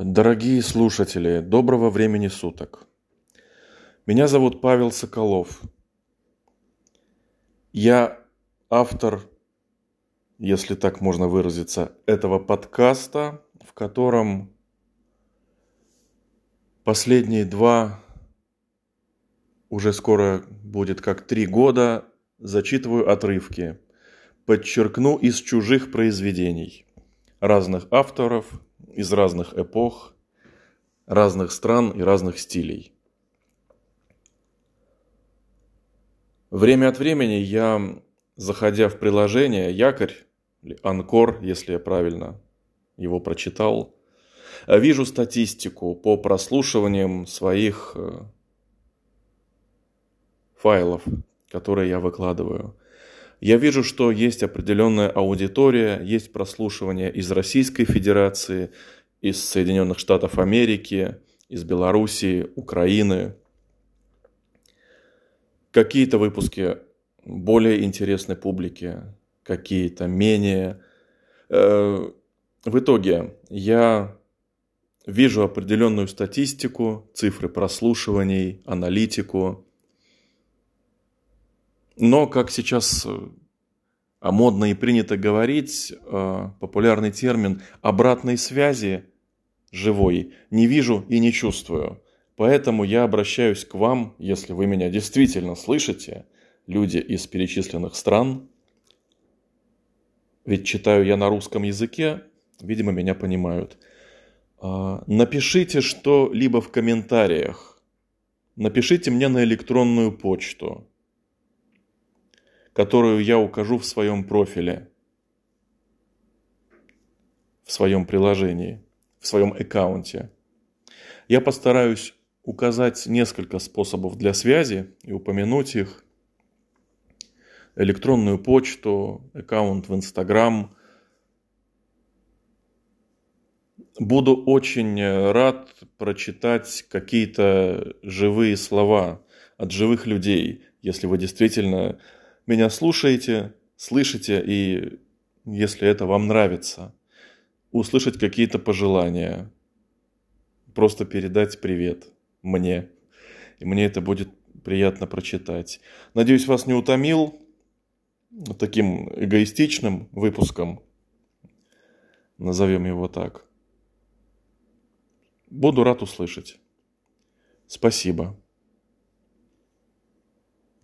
Дорогие слушатели, доброго времени суток. Меня зовут Павел Соколов. Я автор, если так можно выразиться, этого подкаста, в котором последние два, уже скоро будет как три года, зачитываю отрывки, подчеркну из чужих произведений разных авторов – из разных эпох, разных стран и разных стилей. Время от времени я, заходя в приложение Якорь, или Анкор, если я правильно его прочитал, вижу статистику по прослушиваниям своих э, файлов, которые я выкладываю. Я вижу, что есть определенная аудитория, есть прослушивание из Российской Федерации, из Соединенных Штатов Америки, из Белоруссии, Украины. Какие-то выпуски более интересны публике, какие-то менее. Э, в итоге я вижу определенную статистику, цифры прослушиваний, аналитику. Но, как сейчас а модно и принято говорить, э, популярный термин обратной связи живой не вижу и не чувствую. Поэтому я обращаюсь к вам, если вы меня действительно слышите, люди из перечисленных стран. Ведь читаю я на русском языке, видимо, меня понимают. Э, напишите что-либо в комментариях. Напишите мне на электронную почту которую я укажу в своем профиле, в своем приложении, в своем аккаунте. Я постараюсь указать несколько способов для связи и упомянуть их. Электронную почту, аккаунт в Инстаграм. Буду очень рад прочитать какие-то живые слова от живых людей, если вы действительно меня слушаете, слышите, и если это вам нравится, услышать какие-то пожелания, просто передать привет мне. И мне это будет приятно прочитать. Надеюсь, вас не утомил таким эгоистичным выпуском. Назовем его так. Буду рад услышать. Спасибо.